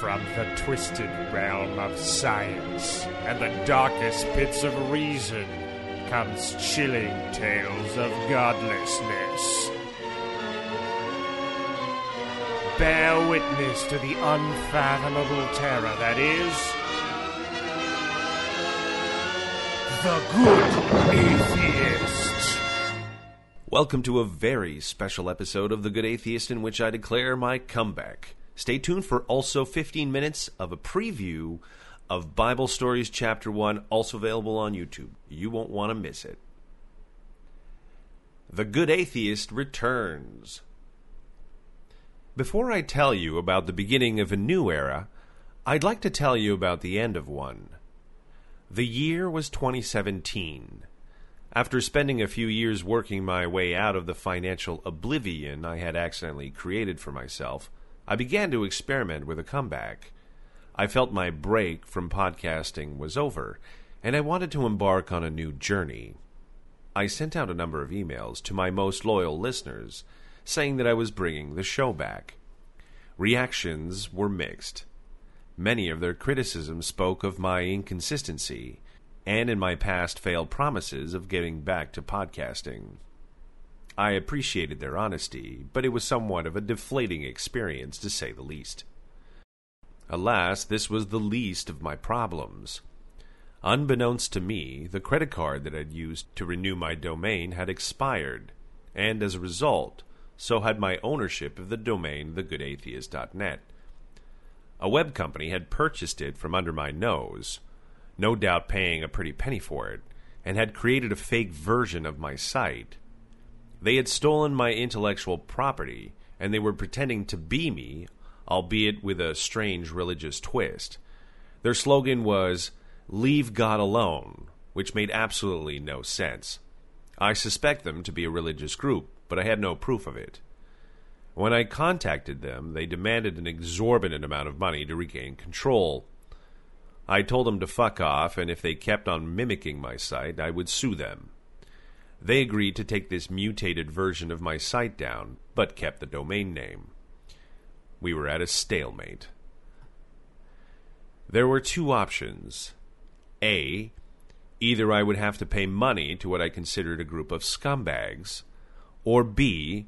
from the twisted realm of science and the darkest pits of reason comes chilling tales of godlessness. Bear witness to the unfathomable terror that is the good atheist. Welcome to a very special episode of The Good Atheist in which I declare my comeback. Stay tuned for also 15 minutes of a preview of Bible Stories Chapter 1, also available on YouTube. You won't want to miss it. The Good Atheist returns. Before I tell you about the beginning of a new era, I'd like to tell you about the end of one. The year was 2017. After spending a few years working my way out of the financial oblivion I had accidentally created for myself, I began to experiment with a comeback. I felt my break from podcasting was over, and I wanted to embark on a new journey. I sent out a number of emails to my most loyal listeners, saying that I was bringing the show back. Reactions were mixed. Many of their criticisms spoke of my inconsistency and in my past failed promises of getting back to podcasting. I appreciated their honesty, but it was somewhat of a deflating experience to say the least. Alas, this was the least of my problems. Unbeknownst to me, the credit card that I'd used to renew my domain had expired, and as a result, so had my ownership of the domain thegoodatheist.net. A web company had purchased it from under my nose, no doubt paying a pretty penny for it, and had created a fake version of my site. They had stolen my intellectual property, and they were pretending to be me, albeit with a strange religious twist. Their slogan was, Leave God alone, which made absolutely no sense. I suspect them to be a religious group, but I had no proof of it. When I contacted them, they demanded an exorbitant amount of money to regain control. I told them to fuck off, and if they kept on mimicking my site, I would sue them. They agreed to take this mutated version of my site down, but kept the domain name. We were at a stalemate. There were two options. A. Either I would have to pay money to what I considered a group of scumbags, or B.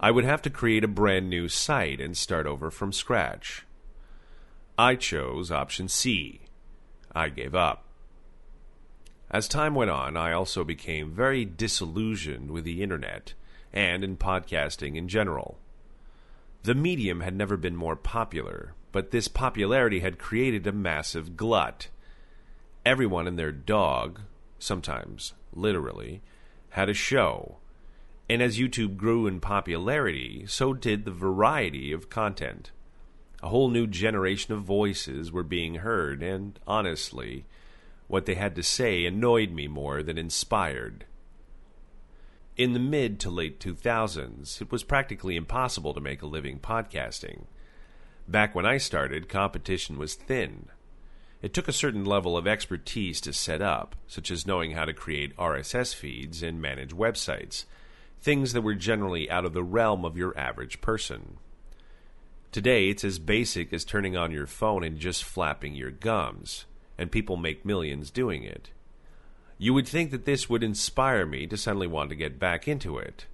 I would have to create a brand new site and start over from scratch. I chose option C. I gave up. As time went on, I also became very disillusioned with the internet and in podcasting in general. The medium had never been more popular, but this popularity had created a massive glut. Everyone and their dog, sometimes literally, had a show. And as YouTube grew in popularity, so did the variety of content. A whole new generation of voices were being heard, and honestly, what they had to say annoyed me more than inspired. In the mid to late 2000s, it was practically impossible to make a living podcasting. Back when I started, competition was thin. It took a certain level of expertise to set up, such as knowing how to create RSS feeds and manage websites, things that were generally out of the realm of your average person. Today, it's as basic as turning on your phone and just flapping your gums, and people make millions doing it. You would think that this would inspire me to suddenly want to get back into it.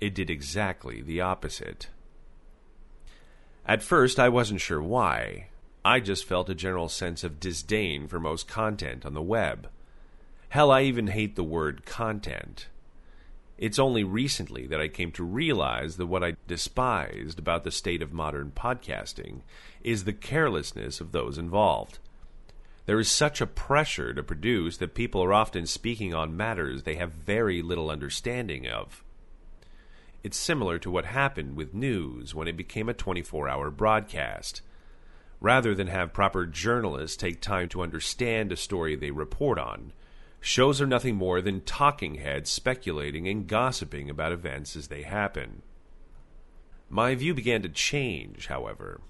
It did exactly the opposite. At first, I wasn't sure why. I just felt a general sense of disdain for most content on the web. Hell, I even hate the word content. It's only recently that I came to realize that what I despised about the state of modern podcasting is the carelessness of those involved. There is such a pressure to produce that people are often speaking on matters they have very little understanding of. It's similar to what happened with news when it became a 24 hour broadcast. Rather than have proper journalists take time to understand a story they report on, Shows are nothing more than talking heads speculating and gossiping about events as they happen. My view began to change, however.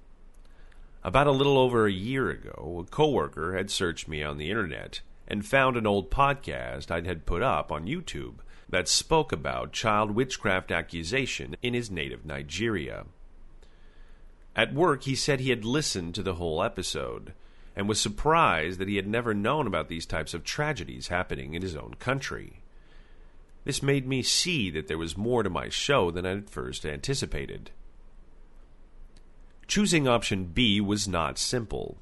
About a little over a year ago, a coworker had searched me on the internet and found an old podcast I had put up on YouTube that spoke about child witchcraft accusation in his native Nigeria. At work, he said he had listened to the whole episode and was surprised that he had never known about these types of tragedies happening in his own country. This made me see that there was more to my show than I had first anticipated. Choosing option B was not simple.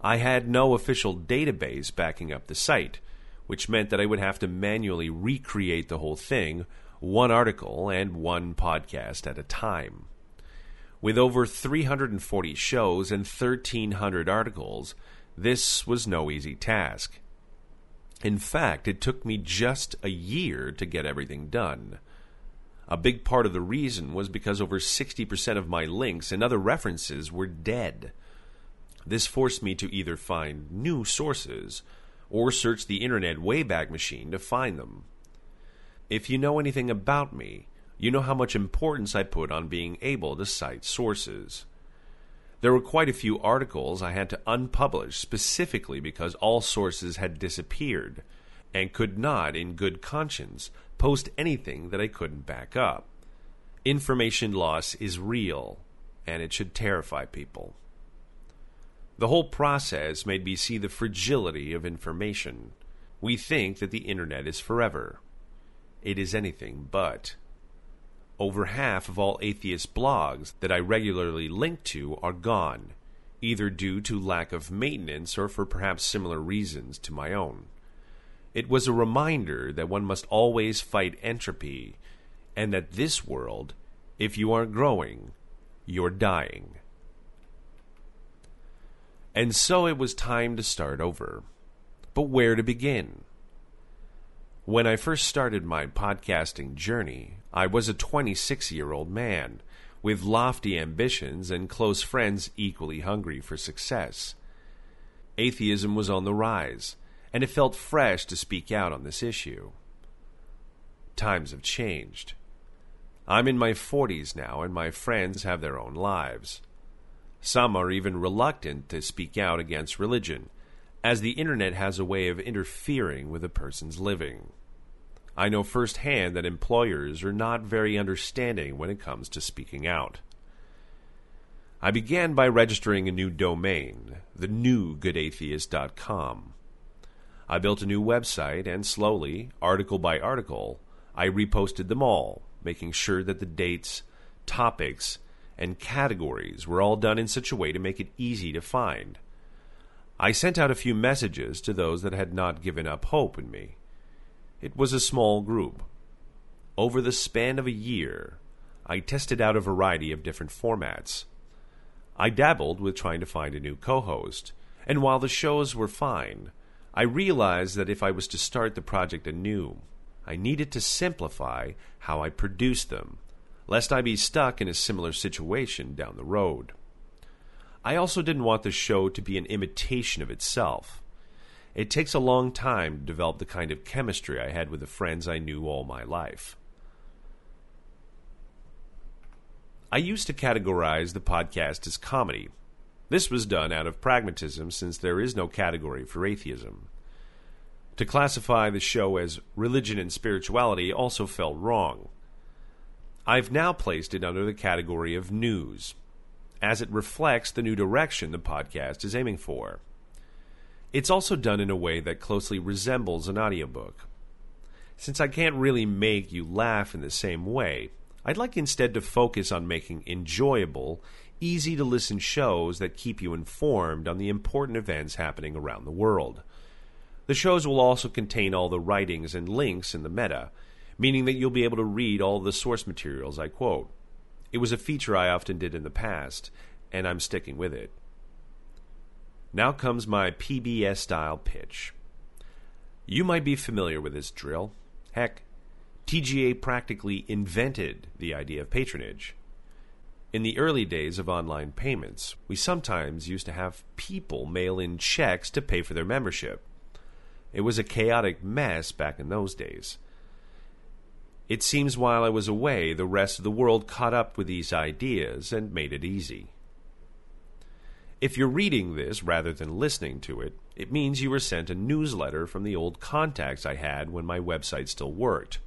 I had no official database backing up the site, which meant that I would have to manually recreate the whole thing, one article and one podcast at a time. With over 340 shows and 1,300 articles, this was no easy task. In fact, it took me just a year to get everything done. A big part of the reason was because over 60% of my links and other references were dead. This forced me to either find new sources or search the Internet Wayback Machine to find them. If you know anything about me, you know how much importance I put on being able to cite sources. There were quite a few articles I had to unpublish specifically because all sources had disappeared and could not, in good conscience, post anything that I couldn't back up. Information loss is real, and it should terrify people. The whole process made me see the fragility of information. We think that the internet is forever. It is anything but. Over half of all atheist blogs that I regularly link to are gone, either due to lack of maintenance or for perhaps similar reasons to my own. It was a reminder that one must always fight entropy, and that this world, if you aren't growing, you're dying. And so it was time to start over. But where to begin? When I first started my podcasting journey, I was a 26 year old man with lofty ambitions and close friends equally hungry for success. Atheism was on the rise, and it felt fresh to speak out on this issue. Times have changed. I'm in my 40s now, and my friends have their own lives. Some are even reluctant to speak out against religion, as the internet has a way of interfering with a person's living. I know firsthand that employers are not very understanding when it comes to speaking out. I began by registering a new domain, thenewgoodatheist.com. I built a new website, and slowly, article by article, I reposted them all, making sure that the dates, topics, and categories were all done in such a way to make it easy to find. I sent out a few messages to those that had not given up hope in me. It was a small group. Over the span of a year, I tested out a variety of different formats. I dabbled with trying to find a new co host, and while the shows were fine, I realized that if I was to start the project anew, I needed to simplify how I produced them lest I be stuck in a similar situation down the road. I also didn't want the show to be an imitation of itself. It takes a long time to develop the kind of chemistry I had with the friends I knew all my life. I used to categorize the podcast as comedy. This was done out of pragmatism since there is no category for atheism. To classify the show as religion and spirituality also felt wrong. I've now placed it under the category of news, as it reflects the new direction the podcast is aiming for. It's also done in a way that closely resembles an audiobook. Since I can't really make you laugh in the same way, I'd like instead to focus on making enjoyable, easy to listen shows that keep you informed on the important events happening around the world. The shows will also contain all the writings and links in the meta, meaning that you'll be able to read all the source materials I quote. It was a feature I often did in the past, and I'm sticking with it. Now comes my PBS style pitch. You might be familiar with this drill. Heck, TGA practically invented the idea of patronage. In the early days of online payments, we sometimes used to have people mail in checks to pay for their membership. It was a chaotic mess back in those days. It seems while I was away, the rest of the world caught up with these ideas and made it easy. If you're reading this rather than listening to it, it means you were sent a newsletter from the old contacts I had when my website still worked.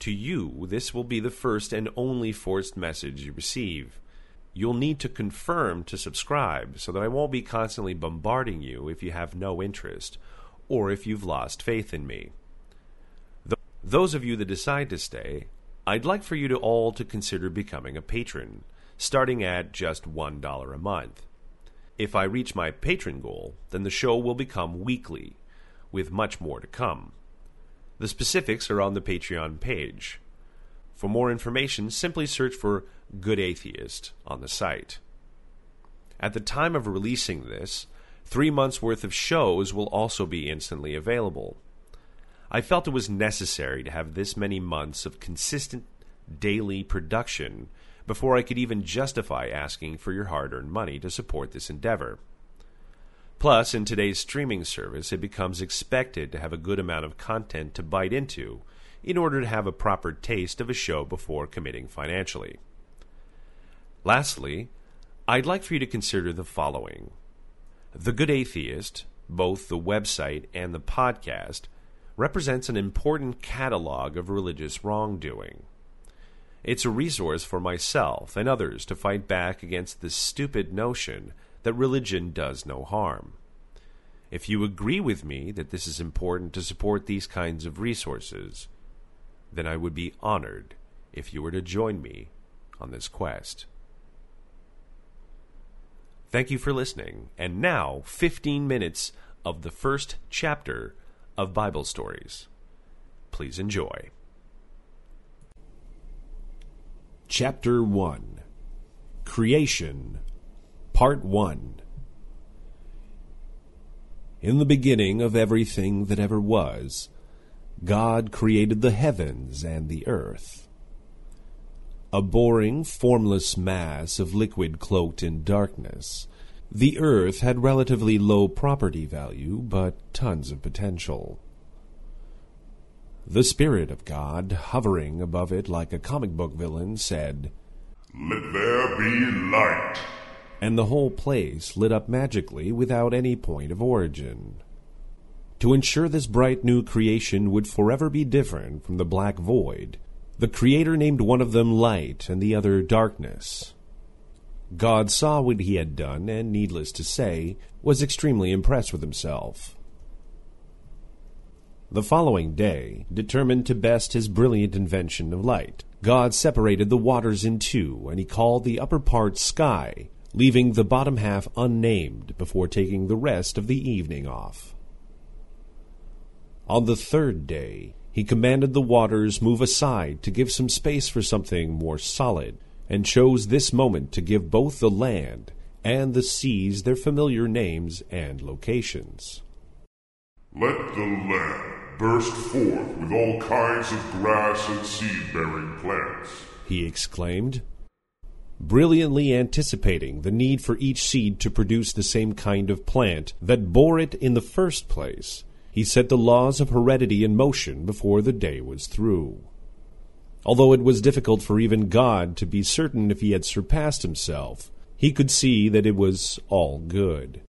To you, this will be the first and only forced message you receive. you'll need to confirm to subscribe so that I won't be constantly bombarding you if you have no interest or if you've lost faith in me. Th- those of you that decide to stay, I'd like for you to all to consider becoming a patron, starting at just $1 a month. If I reach my patron goal, then the show will become weekly, with much more to come. The specifics are on the Patreon page. For more information, simply search for Good Atheist on the site. At the time of releasing this, three months' worth of shows will also be instantly available. I felt it was necessary to have this many months of consistent daily production before I could even justify asking for your hard earned money to support this endeavor. Plus, in today's streaming service, it becomes expected to have a good amount of content to bite into in order to have a proper taste of a show before committing financially. Lastly, I'd like for you to consider the following The Good Atheist, both the website and the podcast, represents an important catalog of religious wrongdoing. It's a resource for myself and others to fight back against the stupid notion that religion does no harm. If you agree with me that this is important to support these kinds of resources, then I would be honored if you were to join me on this quest. Thank you for listening, and now 15 minutes of the first chapter of Bible Stories. Please enjoy. Chapter 1 Creation Part 1 In the beginning of everything that ever was, God created the heavens and the earth. A boring, formless mass of liquid cloaked in darkness, the earth had relatively low property value, but tons of potential. The Spirit of God, hovering above it like a comic book villain, said, Let there be light. And the whole place lit up magically without any point of origin. To ensure this bright new creation would forever be different from the black void, the Creator named one of them Light and the other Darkness. God saw what he had done, and needless to say, was extremely impressed with himself. The following day, determined to best his brilliant invention of light, God separated the waters in two, and he called the upper part sky, leaving the bottom half unnamed before taking the rest of the evening off. On the third day, he commanded the waters move aside to give some space for something more solid, and chose this moment to give both the land and the seas their familiar names and locations. Let the land burst forth with all kinds of grass and seed bearing plants, he exclaimed, brilliantly anticipating the need for each seed to produce the same kind of plant that bore it in the first place. He set the laws of heredity in motion before the day was through. Although it was difficult for even God to be certain if he had surpassed himself, he could see that it was all good.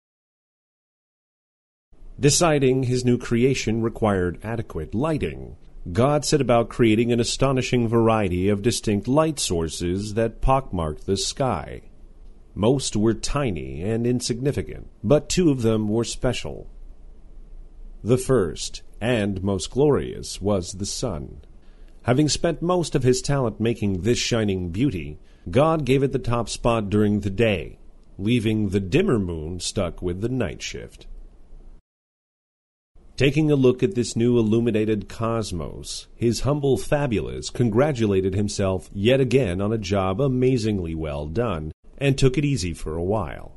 Deciding his new creation required adequate lighting, God set about creating an astonishing variety of distinct light sources that pockmarked the sky. Most were tiny and insignificant, but two of them were special. The first, and most glorious, was the sun. Having spent most of his talent making this shining beauty, God gave it the top spot during the day, leaving the dimmer moon stuck with the night shift. Taking a look at this new illuminated cosmos, his humble fabulous congratulated himself yet again on a job amazingly well done, and took it easy for a while.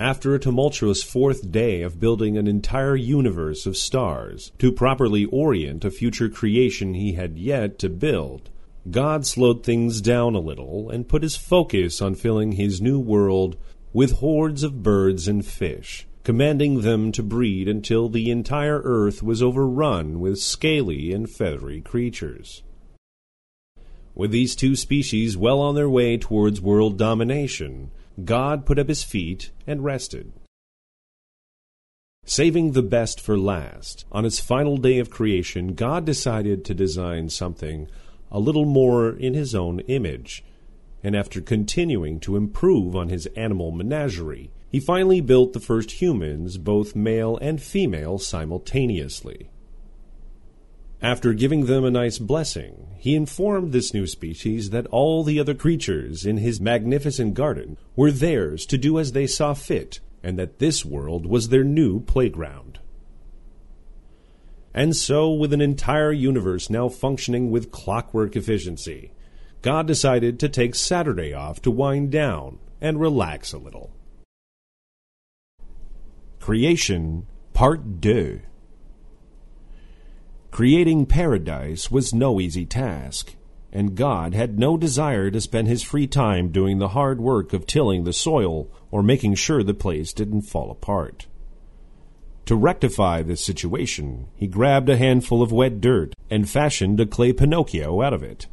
After a tumultuous fourth day of building an entire universe of stars to properly orient a future creation he had yet to build, God slowed things down a little and put his focus on filling his new world with hordes of birds and fish commanding them to breed until the entire earth was overrun with scaly and feathery creatures. With these two species well on their way towards world domination, God put up his feet and rested. Saving the best for last, on his final day of creation, God decided to design something a little more in his own image, and after continuing to improve on his animal menagerie, he finally built the first humans, both male and female, simultaneously. After giving them a nice blessing, he informed this new species that all the other creatures in his magnificent garden were theirs to do as they saw fit, and that this world was their new playground. And so, with an entire universe now functioning with clockwork efficiency, God decided to take Saturday off to wind down and relax a little. Creation Part 2 Creating paradise was no easy task, and God had no desire to spend his free time doing the hard work of tilling the soil or making sure the place didn't fall apart. To rectify this situation, he grabbed a handful of wet dirt and fashioned a clay Pinocchio out of it.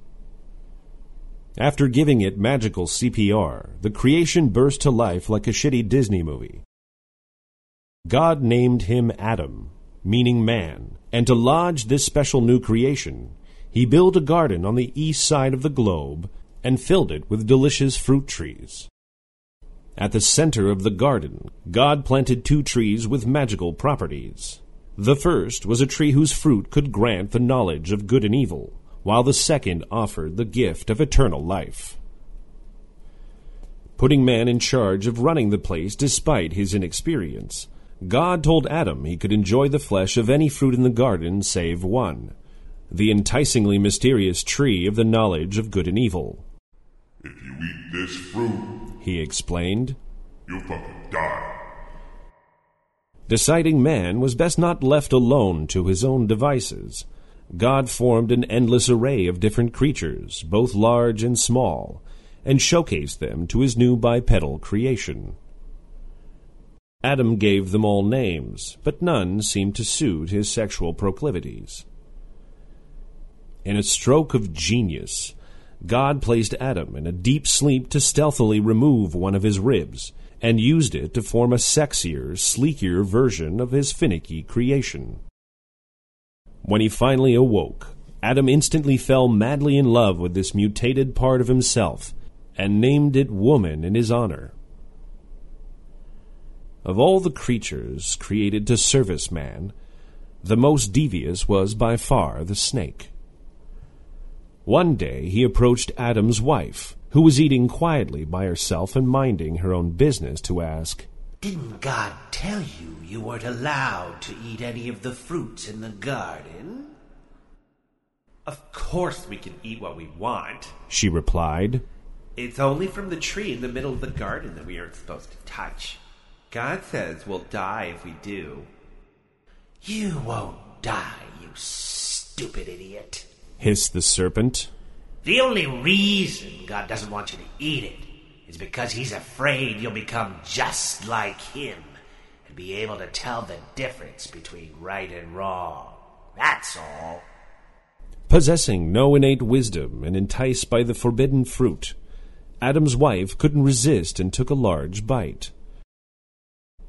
After giving it magical CPR, the creation burst to life like a shitty Disney movie. God named him Adam, meaning man, and to lodge this special new creation, he built a garden on the east side of the globe and filled it with delicious fruit trees. At the center of the garden, God planted two trees with magical properties. The first was a tree whose fruit could grant the knowledge of good and evil, while the second offered the gift of eternal life. Putting man in charge of running the place despite his inexperience, God told Adam he could enjoy the flesh of any fruit in the garden save one, the enticingly mysterious tree of the knowledge of good and evil. If you eat this fruit, he explained, you'll fucking die. Deciding man was best not left alone to his own devices. God formed an endless array of different creatures, both large and small, and showcased them to his new bipedal creation. Adam gave them all names, but none seemed to suit his sexual proclivities. In a stroke of genius, God placed Adam in a deep sleep to stealthily remove one of his ribs, and used it to form a sexier, sleeker version of his finicky creation. When he finally awoke, Adam instantly fell madly in love with this mutated part of himself, and named it Woman in his honor. Of all the creatures created to service man, the most devious was by far the snake. One day he approached Adam's wife, who was eating quietly by herself and minding her own business, to ask, Didn't God tell you you weren't allowed to eat any of the fruits in the garden? Of course we can eat what we want. She replied, It's only from the tree in the middle of the garden that we aren't supposed to touch. God says we'll die if we do. You won't die, you stupid idiot. hissed the serpent. The only reason God doesn't want you to eat it is because he's afraid you'll become just like him and be able to tell the difference between right and wrong. That's all. Possessing no innate wisdom and enticed by the forbidden fruit, Adam's wife couldn't resist and took a large bite.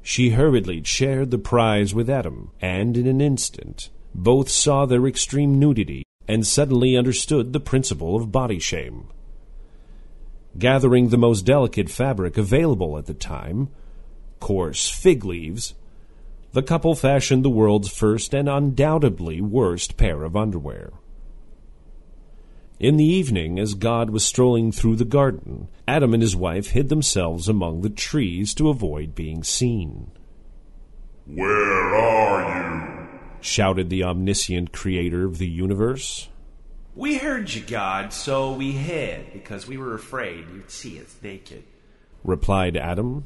She hurriedly shared the prize with Adam, and in an instant, both saw their extreme nudity and suddenly understood the principle of body shame. Gathering the most delicate fabric available at the time, coarse fig leaves, the couple fashioned the world's first and undoubtedly worst pair of underwear. In the evening, as God was strolling through the garden, Adam and his wife hid themselves among the trees to avoid being seen. Where are you? shouted the omniscient creator of the universe. We heard you, God, so we hid because we were afraid you'd see us naked. replied Adam.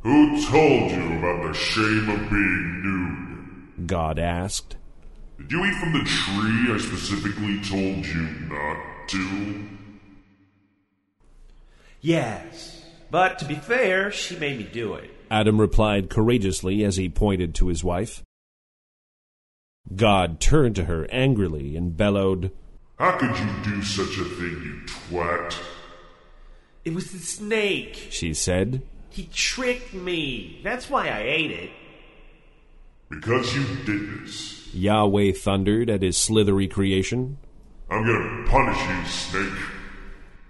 Who told you about the shame of being nude? God asked. Did you eat from the tree I specifically told you not to? Yes, but to be fair, she made me do it. Adam replied courageously as he pointed to his wife. God turned to her angrily and bellowed, How could you do such a thing, you twat? It was the snake. she said. He tricked me. That's why I ate it. Because you did this, Yahweh thundered at his slithery creation. I'm gonna punish you, snake.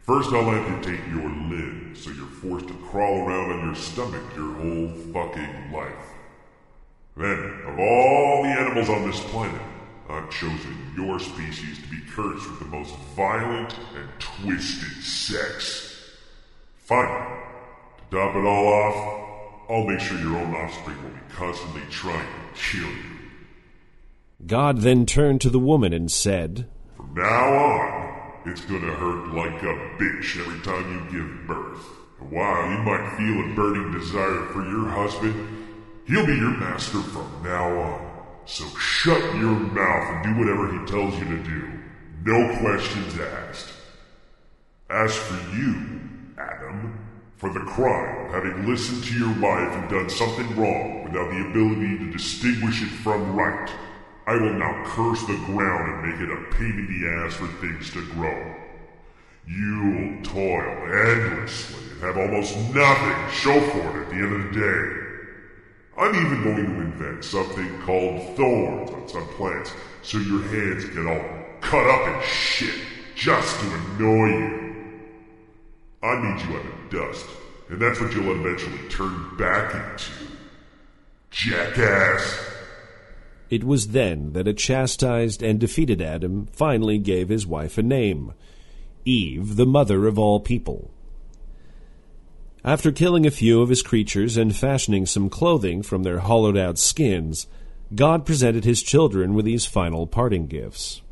First, I'll amputate your limb so you're forced to crawl around on your stomach your whole fucking life. Then, of all the animals on this planet, I've chosen your species to be cursed with the most violent and twisted sex. Finally, to top it all off, I'll make sure your own offspring will be constantly trying to kill you. God then turned to the woman and said, From now on, it's gonna hurt like a bitch every time you give birth. And while you might feel a burning desire for your husband, he'll be your master from now on. So shut your mouth and do whatever he tells you to do. No questions asked. As for you, for the crime of having listened to your wife and done something wrong without the ability to distinguish it from right, I will now curse the ground and make it a pain in the ass for things to grow. You'll toil endlessly and have almost nothing to show for it at the end of the day. I'm even going to invent something called thorns on some plants so your hands get all cut up and shit just to annoy you. I need you out of dust, and that's what you'll eventually turn back into. Jackass! It was then that a chastised and defeated Adam finally gave his wife a name Eve, the mother of all people. After killing a few of his creatures and fashioning some clothing from their hollowed out skins, God presented his children with these final parting gifts.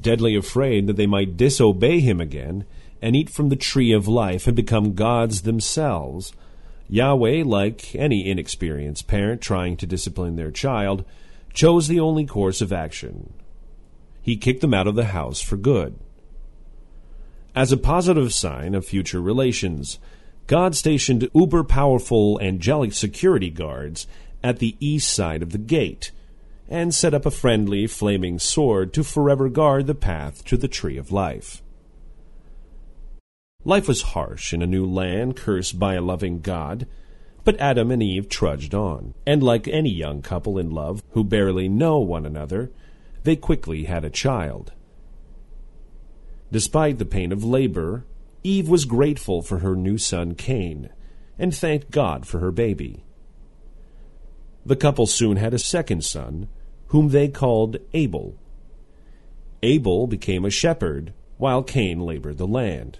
Deadly afraid that they might disobey him again and eat from the tree of life and become gods themselves, Yahweh, like any inexperienced parent trying to discipline their child, chose the only course of action. He kicked them out of the house for good. As a positive sign of future relations, God stationed uber powerful angelic security guards at the east side of the gate and set up a friendly flaming sword to forever guard the path to the tree of life. Life was harsh in a new land cursed by a loving God, but Adam and Eve trudged on, and like any young couple in love who barely know one another, they quickly had a child. Despite the pain of labor, Eve was grateful for her new son Cain, and thanked God for her baby. The couple soon had a second son, whom they called Abel. Abel became a shepherd, while Cain labored the land.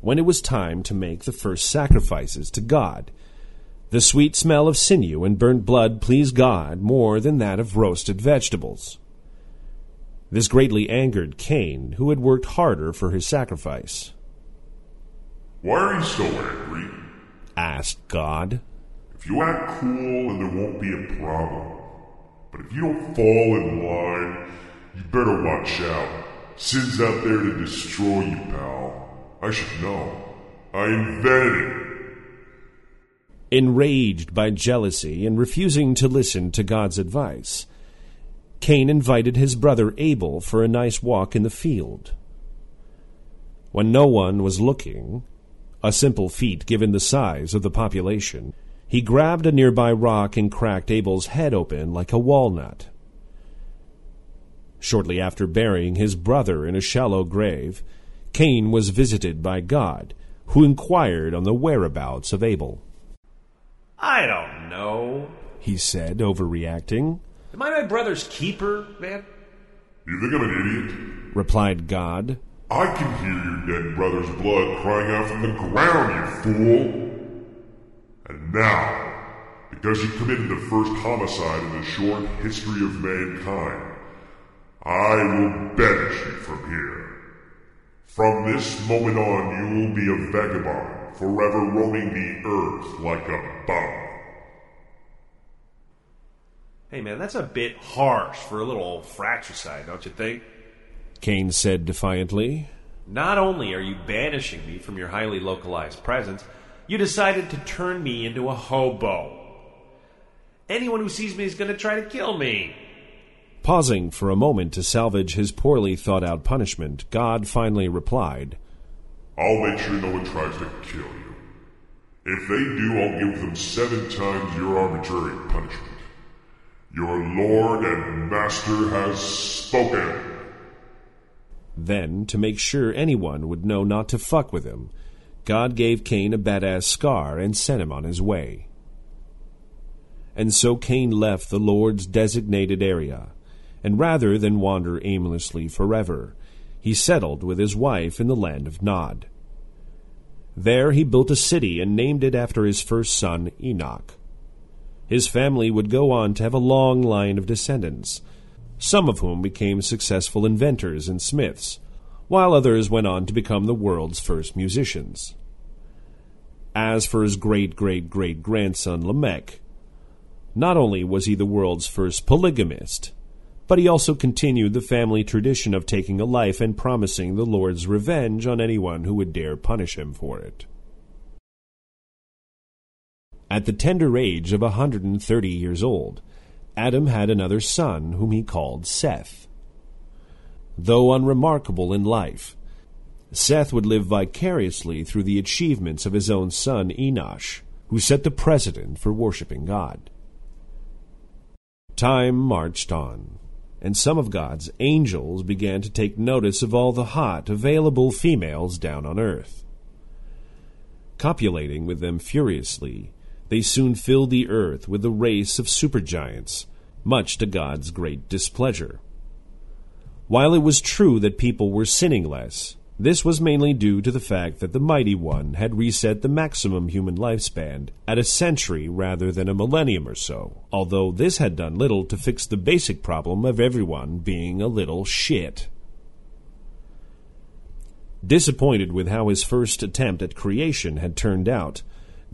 When it was time to make the first sacrifices to God, the sweet smell of sinew and burnt blood pleased God more than that of roasted vegetables. This greatly angered Cain, who had worked harder for his sacrifice. Why are you so angry? asked God. If you act cool, then there won't be a problem. But if you don't fall in line, you better watch out. Sin's out there to destroy you, pal. I should know. I invented it. Enraged by jealousy and refusing to listen to God's advice, Cain invited his brother Abel for a nice walk in the field. When no one was looking, a simple feat given the size of the population, he grabbed a nearby rock and cracked Abel's head open like a walnut. Shortly after burying his brother in a shallow grave, Cain was visited by God, who inquired on the whereabouts of Abel. I don't know. He said, overreacting. Am I my brother's keeper, man? You think I'm an idiot? Replied God. I can hear your dead brother's blood crying out from the ground, you fool! And now, because you committed the first homicide in the short history of mankind, I will banish you from here. From this moment on, you will be a vagabond, forever roaming the earth like a bum. Hey, man, that's a bit harsh for a little old fratricide, don't you think? Cain said defiantly. Not only are you banishing me from your highly localized presence, you decided to turn me into a hobo. Anyone who sees me is going to try to kill me. Pausing for a moment to salvage his poorly thought out punishment, God finally replied, I'll make sure no one tries to kill you. If they do, I'll give them seven times your arbitrary punishment. Your lord and master has spoken. Then, to make sure anyone would know not to fuck with him, God gave Cain a badass scar and sent him on his way. And so Cain left the Lord's designated area, and rather than wander aimlessly forever, he settled with his wife in the land of Nod. There he built a city and named it after his first son, Enoch. His family would go on to have a long line of descendants, some of whom became successful inventors and smiths, while others went on to become the world's first musicians. As for his great great great grandson Lamech, not only was he the world's first polygamist, but he also continued the family tradition of taking a life and promising the Lord's revenge on anyone who would dare punish him for it. At the tender age of a 130 years old, Adam had another son whom he called Seth. Though unremarkable in life, Seth would live vicariously through the achievements of his own son Enosh, who set the precedent for worshiping God. Time marched on, and some of God's angels began to take notice of all the hot, available females down on earth. Copulating with them furiously, they soon filled the earth with a race of supergiants, much to God's great displeasure. While it was true that people were sinning less, this was mainly due to the fact that the Mighty One had reset the maximum human lifespan at a century rather than a millennium or so, although this had done little to fix the basic problem of everyone being a little shit. Disappointed with how his first attempt at creation had turned out,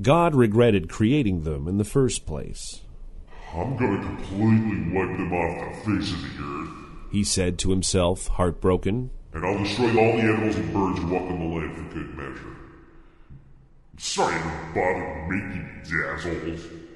God regretted creating them in the first place. I'm gonna completely wipe them off the face of the earth. He said to himself, heartbroken. And I'll destroy all the animals and birds who walk on the land for good measure. Sorry I ever bothered making these assholes.